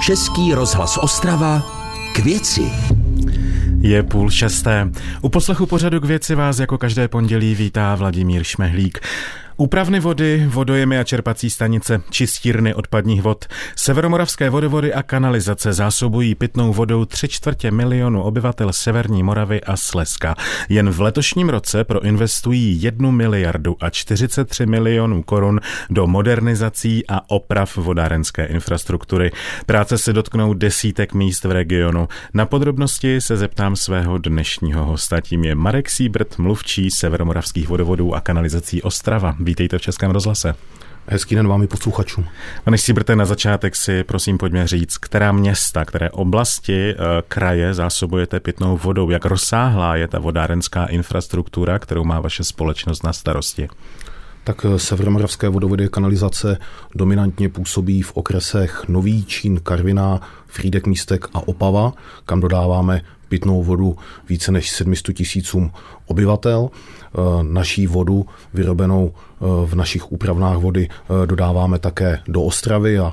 Český rozhlas Ostrava k věci. Je půl šesté. U poslechu pořadu k věci vás jako každé pondělí vítá Vladimír Šmehlík. Úpravny vody, vodojemy a čerpací stanice, čistírny odpadních vod, severomoravské vodovody a kanalizace zásobují pitnou vodou tři čtvrtě milionu obyvatel Severní Moravy a Slezska. Jen v letošním roce proinvestují jednu miliardu a 43 milionů korun do modernizací a oprav vodárenské infrastruktury. Práce se dotknou desítek míst v regionu. Na podrobnosti se zeptám svého dnešního hosta. Tím je Marek Síbrt, mluvčí severomoravských vodovodů a kanalizací Ostrava. Vítejte v Českém rozhlase. Hezký den vám i posluchačům. Pane Síbrte, na začátek si prosím pojďme říct, která města, které oblasti e, kraje zásobujete pitnou vodou, jak rozsáhlá je ta vodárenská infrastruktura, kterou má vaše společnost na starosti? Tak eh, severomoravské vodovody kanalizace dominantně působí v okresech Nový Čín, Karviná, Frídek Místek a Opava, kam dodáváme pitnou vodu více než 700 tisícům obyvatel. Eh, naší vodu vyrobenou eh, v našich úpravnách vody eh, dodáváme také do Ostravy a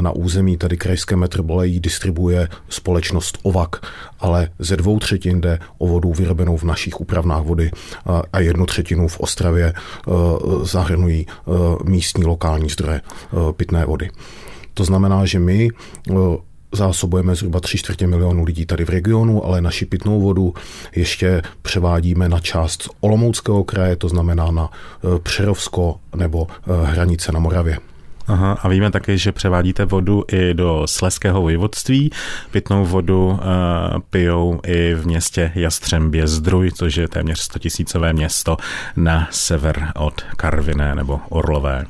na území tady krajské metropole ji distribuje společnost OVAK, ale ze dvou třetin jde o vodu vyrobenou v našich úpravnách vody a jednu třetinu v Ostravě zahrnují místní lokální zdroje pitné vody. To znamená, že my zásobujeme zhruba 3 čtvrtě milionů lidí tady v regionu, ale naši pitnou vodu ještě převádíme na část Olomouckého kraje, to znamená na e, Přerovsko nebo e, hranice na Moravě. Aha, a víme taky, že převádíte vodu i do Sleského vojvodství. Pitnou vodu uh, pijou i v městě Jastřembě Zdruj, což je téměř 100 tisícové město na sever od Karviné nebo Orlové.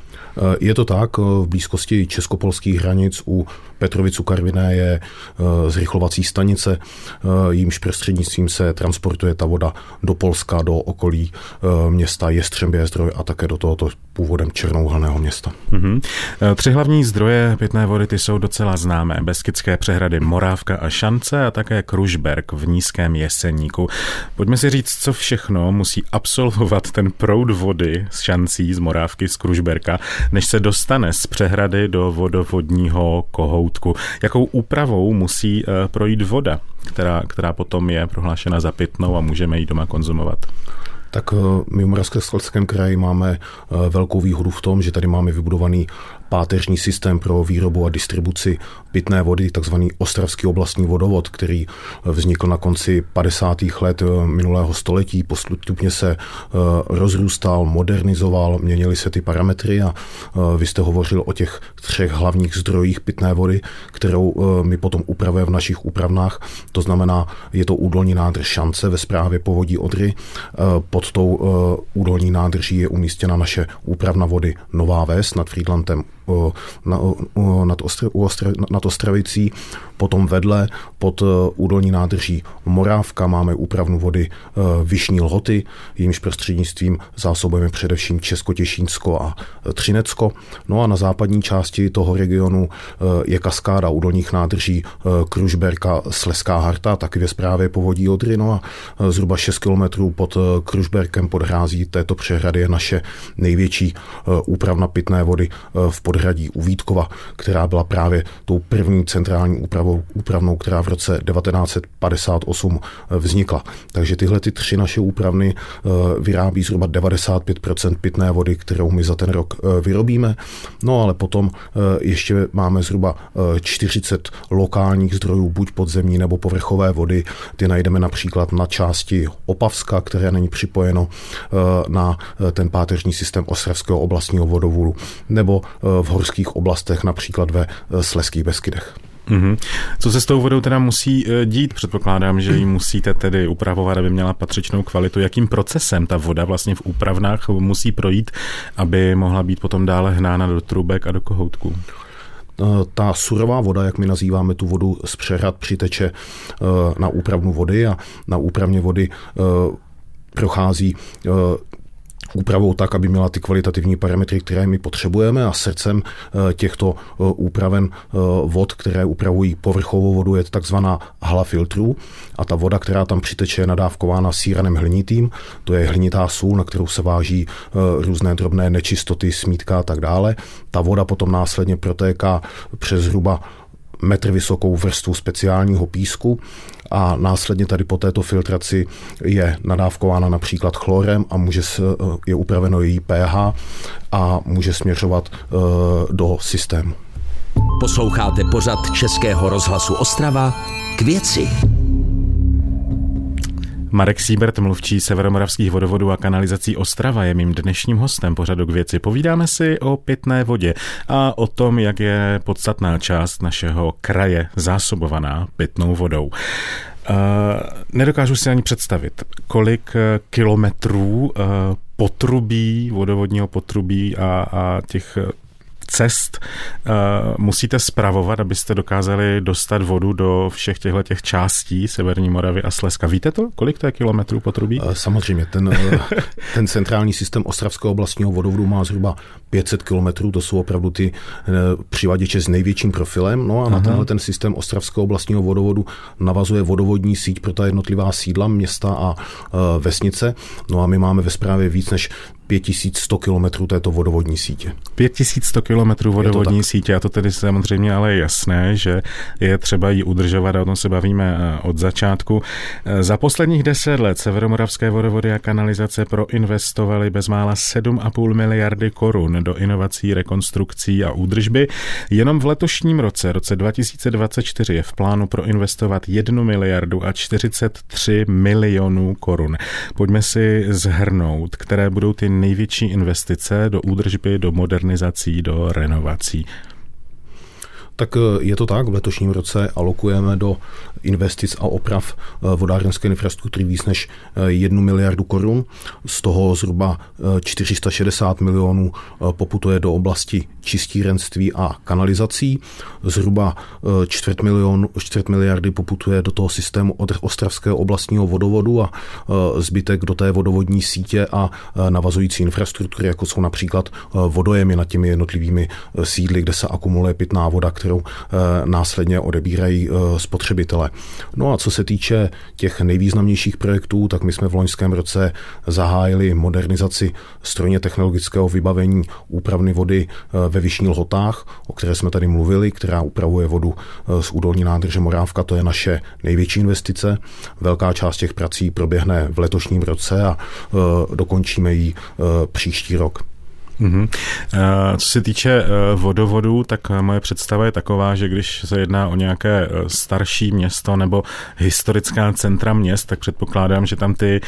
Je to tak, v blízkosti českopolských hranic u Petrovicu Karviné je eh, zrychlovací stanice, eh, jímž prostřednictvím se transportuje ta voda do Polska, do okolí eh, města Jestřembě zdroj a také do tohoto původem černouhelného města. Mm-hmm. Tři hlavní zdroje pitné vody ty jsou docela známé. Beskidské přehrady Morávka a Šance a také Kružberg v nízkém Jeseníku. Pojďme si říct, co všechno musí absolvovat ten proud vody z Šancí, z Morávky, z Kružberka, než se dostane z přehrady do vodovodního kohoutu žaludku. Jakou úpravou musí eh, projít voda, která, která potom je prohlášena za pitnou a můžeme ji doma konzumovat? Tak eh, my v Moravskoslezském kraji máme eh, velkou výhodu v tom, že tady máme vybudovaný páteřní systém pro výrobu a distribuci pitné vody, takzvaný Ostravský oblastní vodovod, který vznikl na konci 50. let minulého století, postupně se rozrůstal, modernizoval, měnily se ty parametry a vy jste hovořil o těch třech hlavních zdrojích pitné vody, kterou my potom upravujeme v našich úpravnách. To znamená, je to údolní nádrž Šance ve správě povodí Odry. Pod tou údolní nádrží je umístěna naše úpravna vody Nová Ves nad Friedlandem na, nad, Ostr, Ostr, nad Ostravicí, potom vedle pod e, údolní nádrží Morávka máme úpravnu vody e, Vyšní Lhoty, jímž prostřednictvím zásobujeme především Českotěšínsko a Třinecko. No a na západní části toho regionu e, je kaskáda údolních nádrží Kružberka Sleská Harta, taky ve zprávě povodí Odry. No a zhruba 6 kilometrů pod Kružberkem pod hrází této přehrady je naše největší úpravna pitné vody v podhradí u Vítkova, která byla právě tou první centrální úpravou, úpravnou, která v roce 1958 eh, vznikla. Takže tyhle ty tři naše úpravny eh, vyrábí zhruba 95% pitné vody, kterou my za ten rok eh, vyrobíme. No ale potom ještě máme zhruba 40 lokálních zdrojů, buď podzemní nebo povrchové vody. Ty najdeme například na části Opavska, které není připojeno na ten páteřní systém Ostravského oblastního vodovodu, nebo v horských oblastech, například ve eh, Sleských Beskydech. Mm-hmm. Co se s tou vodou teda musí eh, dít? Předpokládám, že ji musíte tedy upravovat, aby měla patřičnou kvalitu. Jakým procesem ta voda vlastně v úpravnách musí projít, aby mohla být potom dále hnána do trubek a do kohoutku? Eh, ta surová voda, jak my nazýváme tu vodu z přehrad, přiteče na úpravnu vody a na úpravně vody prochází úpravou tak, aby měla ty kvalitativní parametry, které my potřebujeme a srdcem eh, těchto eh, úpraven eh, vod, které upravují povrchovou vodu, je takzvaná hala filtrů a ta voda, která tam přiteče, je nadávkována síranem hlinitým, to je hlinitá sůl, na kterou se váží různé drobné nečistoty, smítka a tak dále. Ta voda potom následně protéká přes zhruba metr vysokou vrstvu speciálního písku a následně tady po této filtraci je nadávkována například chlorem a může se, je upraveno její pH a může směřovat do systému. Posloucháte pořad Českého rozhlasu Ostrava k věci. Marek Siebert, mluvčí Severomoravských vodovodů a kanalizací Ostrava, je mým dnešním hostem pořadu k věci. Povídáme si o pitné vodě a o tom, jak je podstatná část našeho kraje zásobovaná pitnou vodou. Uh, nedokážu si ani představit, kolik kilometrů uh, potrubí, vodovodního potrubí a, a těch cest uh, musíte spravovat, abyste dokázali dostat vodu do všech těchto těch částí Severní Moravy a Slezska. Víte to? Kolik to je kilometrů potrubí? Eh, samozřejmě. Ten, eh, ten centrální systém Ostravského oblastního vodovodu má zhruba 500 kilometrů. To jsou opravdu ty přivaděče s největším profilem. No a na tenhle ten systém Ostravského oblastního vodovodu navazuje vodovodní síť pro ta jednotlivá sídla, města a vesnice. No a my máme ve správě víc než 5100 kilometrů této vodovodní sítě. 5100 kilometrů vodovodní sítě, a to tedy samozřejmě ale je jasné, že je třeba ji udržovat a o tom se bavíme eh, od začátku. Eh, za posledních deset let Severomoravské vodovody a kanalizace proinvestovaly bezmála 7,5 miliardy korun do inovací, rekonstrukcí a údržby. Jenom v letošním roce, roce 2024, je v plánu proinvestovat 1 miliardu a 43 milionů korun. Pojďme si zhrnout, které budou ty největší investice do údržby, do modernizací, do renovací. Tak eh, je to tak, v letošním roce alokujeme do investic a oprav eh, vodárenské infrastruktury víc než 1 eh, miliardu korun. Z toho zhruba 460 milionů poputuje do oblasti čistírenství a kanalizací. Zhruba čtvrt, milion, čtvrt miliardy poputuje do toho systému od Ostravského oblastního vodovodu a zbytek do té vodovodní sítě a navazující infrastruktury, jako jsou například vodojemy nad těmi jednotlivými sídly, kde se akumuluje pitná voda, kterou následně odebírají spotřebitele. No a co se týče těch nejvýznamnějších projektů, tak my jsme v loňském roce zahájili modernizaci strojně technologického vybavení úpravny vody eh, ve Vyšní Lhotách, o které jsme tady mluvili, která upravuje vodu eh, z údolní nádrže Morávka. To je naše největší investice. Velká část těch prací proběhne v letošním roce a eh, dokončíme ji příští rok. Mm-hmm. Co se týče eh, vodovodů, tak eh, moje představa je taková, že když se jedná o nějaké starší město nebo historická centra měst, tak předpokládám, že tam ty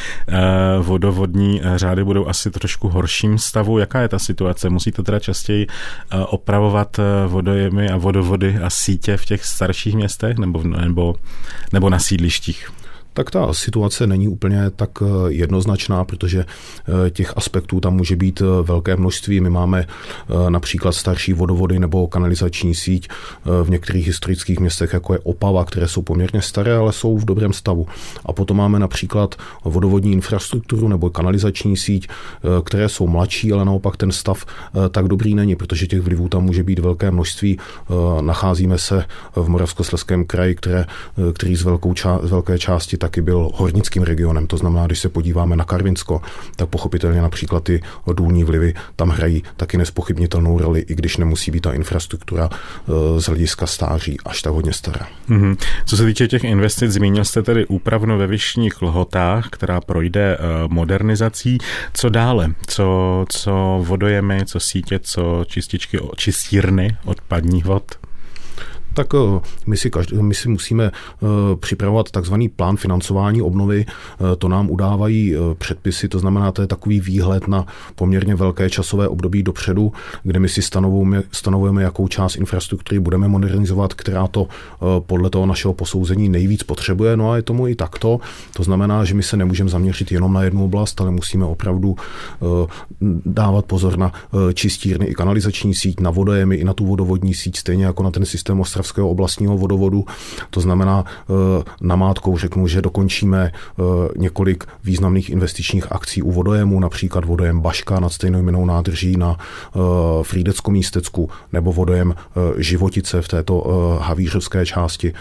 vodovodní řády budou asi trošku horším stavu. Jaká je ta situace? Musíte teda častěji opravovat vodojemy a vodovody a sítě v těch starších městech nebo, nebo, nebo na sídlištích? Tak ta situace není úplně tak eh, jednoznačná, protože eh, těch aspektů tam může být eh, velké množství. My máme například starší vodovody nebo kanalizační síť v některých historických městech, jako je Opava, které jsou poměrně staré, ale jsou v dobrém stavu. A potom máme například vodovodní infrastrukturu nebo kanalizační síť, které jsou mladší, ale naopak ten stav tak dobrý není, protože těch vlivů tam může být velké množství. Nacházíme se v Moravskosleském kraji, které, který z, velkou ča- z velké části taky byl hornickým regionem. To znamená, když se podíváme na Karvinsko, tak pochopitelně například ty důlní vlivy tam hrají taky nespochybnitelnou roli, i když nemusí být ta infrastruktura eh, z hlediska stáří až tak hodně stará. Mm-hmm. Co se týče těch investic, zmínil jste tedy úpravnu ve Vyšních lhotách, která projde eh, modernizací. Co dále? Co, co vodojemy, co sítě, co čističky, čistírny odpadních vod? Tak eh, my si, každý, my si musíme eh, připravovat takzvaný plán financování obnovy. Eh, to nám udávají předpisy, to znamená, to je takový výhled na poměrně velké časové období dopředu, kde my si stanovujeme, stanovujeme jakou část infrastruktury budeme modernizovat, která to podle toho našeho posouzení nejvíc potřebuje. No a je tomu i takto. To znamená, že my se nemůžeme zaměřit jenom na jednu oblast, ale musíme opravdu dávat pozor na čistírny i kanalizační síť, na vodojemy i na tu vodovodní síť, stejně jako na ten systém Ostrav Ostravského oblastního vodovodu. To znamená, eh, namátkou řeknu, že dokončíme eh, několik významných investičních akcí u vodojemu, například vodojem Baška nad stejnojmenou nádrží na eh, Frídeckom místecku nebo vodojem Životice v této havířovské části.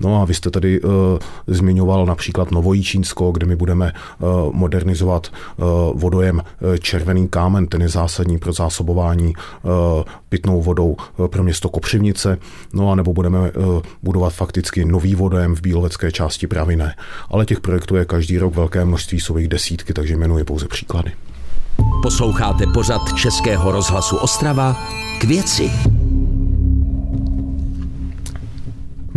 No a vy jste tady zmiňoval například Novojíčínsko, kde my budeme modernizovat vodojem Červený kámen, ten je zásadní pro zásobování pitnou vodou pro město Kopřivnice. No a nebo nebo budeme budovat fakticky nový vodojem v Bílovecké části Pravy ne. Ale těch projektů je každý rok velké množství, jsou jich desítky, takže jmenuji pouze příklady. Posloucháte pořad Českého rozhlasu Ostrava k věci.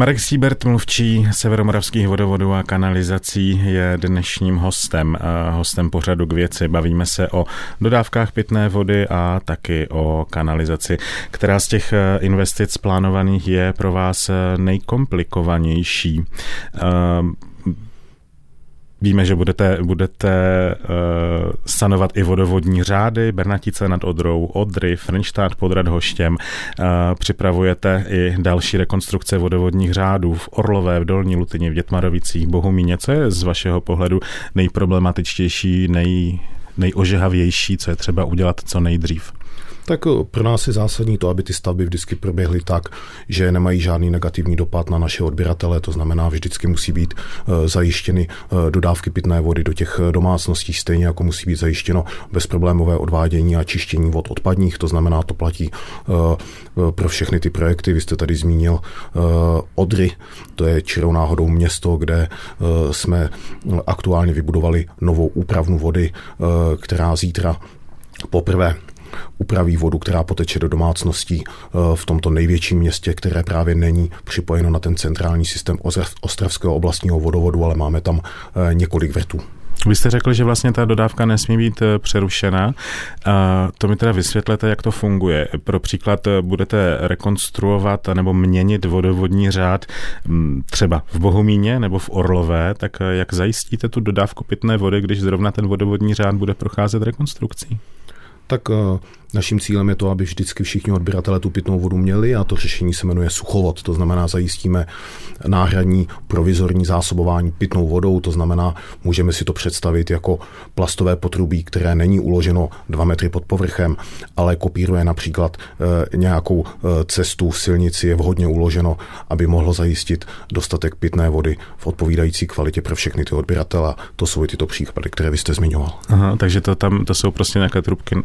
Marek Siebert, mluvčí Severomoravských vodovodů a kanalizací, je dnešním hostem, hostem pořadu k věci. Bavíme se o dodávkách pitné vody a taky o kanalizaci. Která z těch e, investic plánovaných je pro vás e, nejkomplikovanější? Víme, že budete, budete uh, sanovat i vodovodní řády, Bernatice nad Odrou, Odry, Frenštát pod Radhoštěm. Uh, připravujete i další rekonstrukce vodovodních řádů v Orlové, v Dolní Lutyni, v Dětmarovicích, Bohumíně. Co je z vašeho pohledu nejproblematičtější, nej, nejožehavější, co je třeba udělat co nejdřív? Tak eh, pro nás je zásadní to, aby ty stavby vždycky proběhly tak, že nemají žádný negativní dopad na naše odběratele, to znamená, vždycky musí být eh, zajištěny eh, dodávky pitné vody do těch domácností, stejně jako musí být zajištěno bezproblémové odvádění a čištění vod odpadních, to znamená, to platí pro všechny ty projekty. Vy jste tady zmínil Odry, to je čirou náhodou město, kde jsme aktuálně vybudovali novou úpravnu vody, která zítra poprvé upraví vodu, která poteče do domácností eh, v tomto největším městě, které právě není připojeno na ten centrální systém Ostravského oblastního vodovodu, ale máme tam eh, několik vrtů. Vy jste řekl, že vlastně ta dodávka nesmí být eh, přerušena. To mi teda vysvětlete, jak to funguje. Pro příklad budete rekonstruovat nebo měnit vodovodní řád mm, třeba v Bohumíně nebo v Orlové, tak jak zajistíte tu dodávku pitné vody, když zrovna ten vodovodní řád bude procházet rekonstrukcí? Tak Naším cílem je to, aby vždycky všichni odběratele tu pitnou vodu měli a to řešení se jmenuje suchovod. To znamená, zajistíme náhradní provizorní zásobování pitnou vodou, to znamená, můžeme si to představit jako plastové potrubí, které není uloženo dva metry pod povrchem, ale kopíruje například e, nějakou e, cestu v silnici, je vhodně uloženo, aby mohlo zajistit dostatek pitné vody v odpovídající kvalitě pro všechny ty odběratele. To jsou i tyto příklady, které vy jste zmiňoval. Aha, takže to tam to jsou prostě nějaké trubky,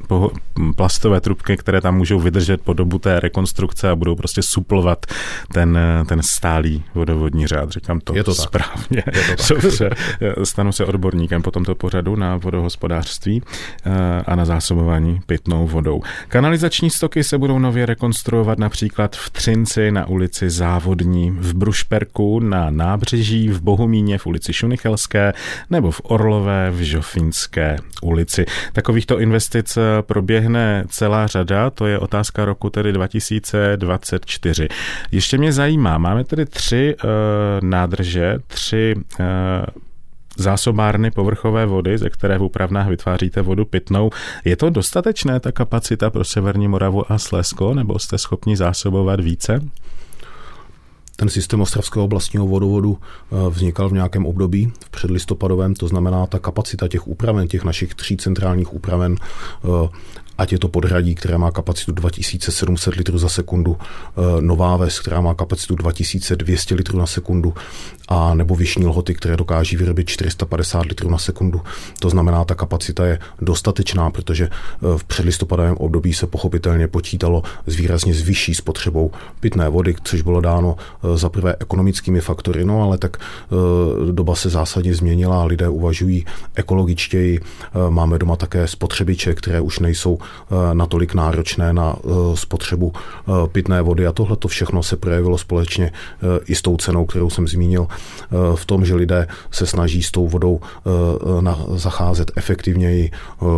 plast plastové trubky, které tam můžou vydržet po dobu té rekonstrukce a budou prostě suplovat ten, ten stálý vodovodní řád. Říkám to, je to správně. Je to tak. Dobře. Stanu se odborníkem po tomto pořadu na vodohospodářství eh, a na zásobování pitnou vodou. Kanalizační stoky se budou nově rekonstruovat například v Třinci na ulici Závodní, v Brušperku na nábřeží, v Bohumíně v ulici Šunichelské nebo v Orlové v Žofínské ulici. Takovýchto investic proběhne celá řada, to je otázka roku tedy 2024. Ještě mě zajímá, máme tedy tři uh, nádrže, tři uh, zásobárny povrchové vody, ze které v úpravnách vytváříte vodu pitnou. Je to dostatečné, ta kapacita pro Severní Moravu a Slezsko, nebo jste schopni zásobovat více? Ten systém Ostravského oblastního vodovodu eh, vznikal v nějakém období, v předlistopadovém, to znamená ta kapacita těch úpraven, těch našich tří centrálních úpraven ať je to podhradí, které má kapacitu 2700 litrů za sekundu, eh, Nová Ves, která má kapacitu 2200 litrů na sekundu, a nebo Vyšní Lhoty, které dokáží vyrobit 450 litrů na sekundu. To znamená, ta kapacita je dostatečná, protože eh, v předlistopadovém období se pochopitelně počítalo s výrazně s vyšší spotřebou pitné vody, což bylo dáno eh, za prvé ekonomickými faktory, no ale tak doba se zásadně změnila, lidé uvažují ekologičtěji, máme doma také spotřebiče, které už nejsou natolik náročné na eh, spotřebu eh, pitné vody. A tohle to všechno se projevilo společně i s tou cenou, kterou jsem zmínil, v tom, že lidé se snaží s tou vodou zacházet efektivněji,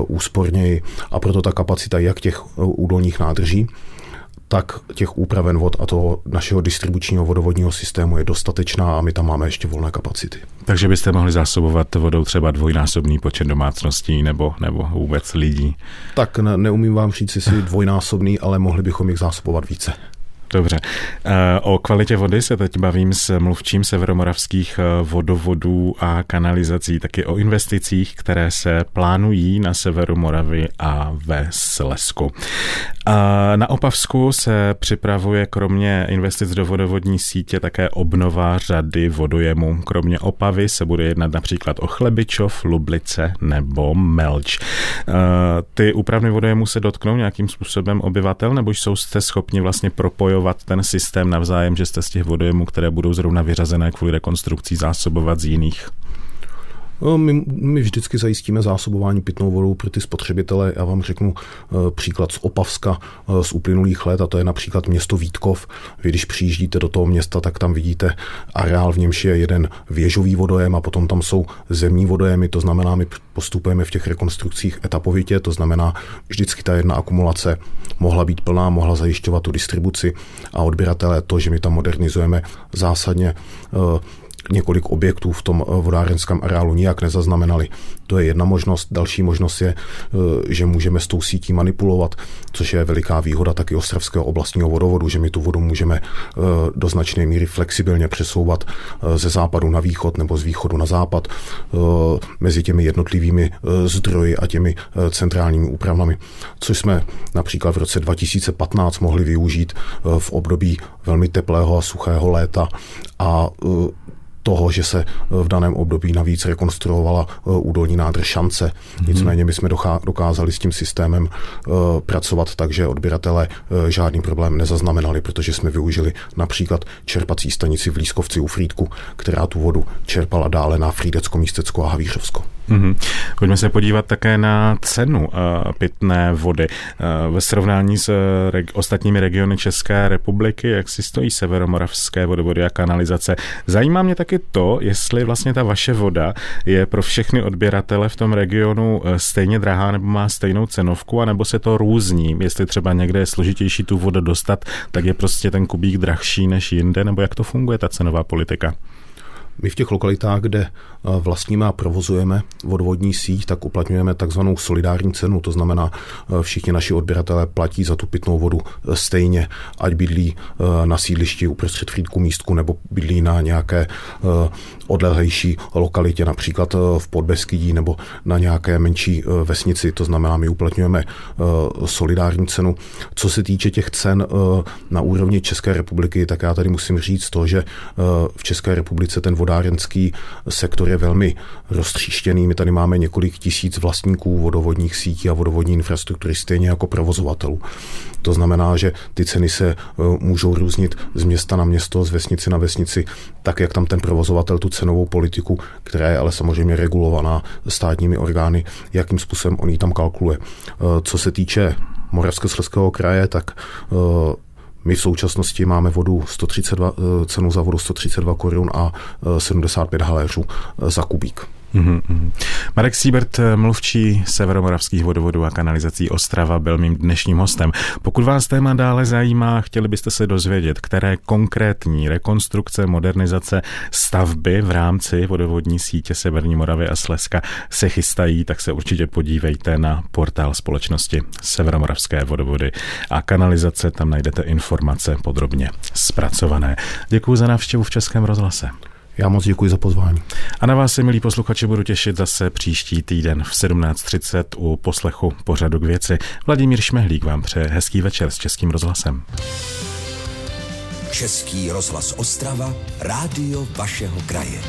úsporněji. A proto ta kapacita jak těch údolních nádrží, tak těch úpraven vod a toho našeho distribučního vodovodního systému je dostatečná a my tam máme ještě volné kapacity. Takže byste mohli zásobovat vodou třeba dvojnásobný počet domácností nebo, nebo vůbec lidí? Tak ne, neumím vám říct, jestli dvojnásobný, ale mohli bychom jich zásobovat více. Dobře. Eh, o kvalitě vody se teď bavím s mluvčím severomoravských eh, vodovodů a kanalizací, taky o investicích, které se plánují na severu Moravy a ve Slesku. Na Opavsku se připravuje kromě investic do vodovodní sítě také obnova řady vodojemů. Kromě Opavy se bude jednat například o Chlebičov, Lublice nebo Melč. Eh, ty úpravny vodojemů se dotknou nějakým způsobem obyvatel, nebo jsou jste schopni vlastně propojovat propojovat ten systém navzájem, že jste z těch vodojemů, které budou zrovna vyřazené kvůli rekonstrukcí, zásobovat z jiných? No, my, my vždycky zajistíme zásobování pitnou vodou pro ty spotřebitele. Já vám řeknu uh, příklad z Opavska uh, z uplynulých let, a to je například město Vítkov. Vy, když přijíždíte do toho města, tak tam vidíte areál, v němž je jeden věžový vodojem a potom tam jsou zemní vodojemy. To znamená, my postupujeme v těch rekonstrukcích etapovitě, to znamená, vždycky ta jedna akumulace mohla být plná, mohla zajišťovat tu distribuci a odběratele to, že my tam modernizujeme zásadně uh, několik objektů v tom eh, vodárenském areálu nijak nezaznamenali. To je jedna možnost. Další možnost je, eh, že můžeme s tou sítí manipulovat, což je veliká výhoda taky Ostravského oblastního vodovodu, že my tu vodu můžeme eh, do značné míry flexibilně přesouvat ze západu na východ nebo z východu na západ mezi těmi jednotlivými zdroji a těmi centrálními úpravami, což jsme například v roce 2015 mohli využít v období velmi teplého a suchého léta a toho, že se eh, v daném období navíc rekonstruovala eh, údolní nádrž šance. Mm-hmm. Nicméně my jsme dokázali s tím systémem eh, pracovat tak, že odběratele žádný problém nezaznamenali, protože jsme využili například čerpací stanici v Lískovci u Frýdku, která tu vodu čerpala dále na Frýdecko, Místecko a Havířovsko. Mm-hmm. Pojďme se podívat také na cenu uh, pitné vody. Uh, ve srovnání s uh, reg- ostatními regiony České republiky, jak si stojí severomoravské vodovody a kanalizace. Zajímá mě taky to, jestli vlastně ta vaše voda je pro všechny odběratele v tom regionu stejně drahá nebo má stejnou cenovku, anebo se to různí. Jestli třeba někde je složitější tu vodu dostat, tak je prostě ten kubík drahší než jinde, nebo jak to funguje ta cenová politika? My v těch lokalitách, kde eh, vlastníme a provozujeme vodovodní síť, tak uplatňujeme takzvanou solidární cenu, to znamená, eh, všichni naši odběratelé platí za tu pitnou vodu eh, stejně, ať bydlí na sídlišti uprostřed Frýdku místku nebo bydlí na nějaké odlehlejší lokalitě, například v Podbeskydí nebo na nějaké menší vesnici, to znamená, my uplatňujeme solidární cenu. Co se týče těch cen na úrovni České republiky, tak já tady musím říct to, že v České republice ten vodárenský sektor je velmi roztříštěný. My tady máme několik tisíc vlastníků vodovodních sítí a vodovodní infrastruktury, stejně jako provozovatelů. To znamená, že ty ceny se e, můžou různit z města na město, z vesnici na vesnici, tak jak tam ten provozovatel tu cenovou politiku, která je ale samozřejmě regulovaná státními orgány, jakým způsobem on ji tam kalkuluje. E, co se týče Moravskoslezského kraje, tak e, my v současnosti máme vodu 132, eh, cenu za vodu 132 korun a 75 eh, haléřů eh, za kubík. Mm-hmm. Marek Siebert, mluvčí severomoravských vodovodů a kanalizací Ostrava, byl mým dnešním hostem. Pokud vás téma dále zajímá, chtěli byste se dozvědět, které konkrétní rekonstrukce, modernizace, stavby v rámci vodovodní sítě Severní Moravy a Slezska se chystají, tak se určitě podívejte na portál společnosti Severomoravské vodovody a kanalizace. Tam najdete informace podrobně zpracované. Děkuji za návštěvu v Českém rozhlase. Já moc děkuji za pozvání. A na vás se, milí posluchači, budu těšit zase příští týden v 17.30 u poslechu pořadu k věci. Vladimír Šmehlík vám přeje hezký večer s Českým rozhlasem. Český rozhlas Ostrava, rádio vašeho kraje.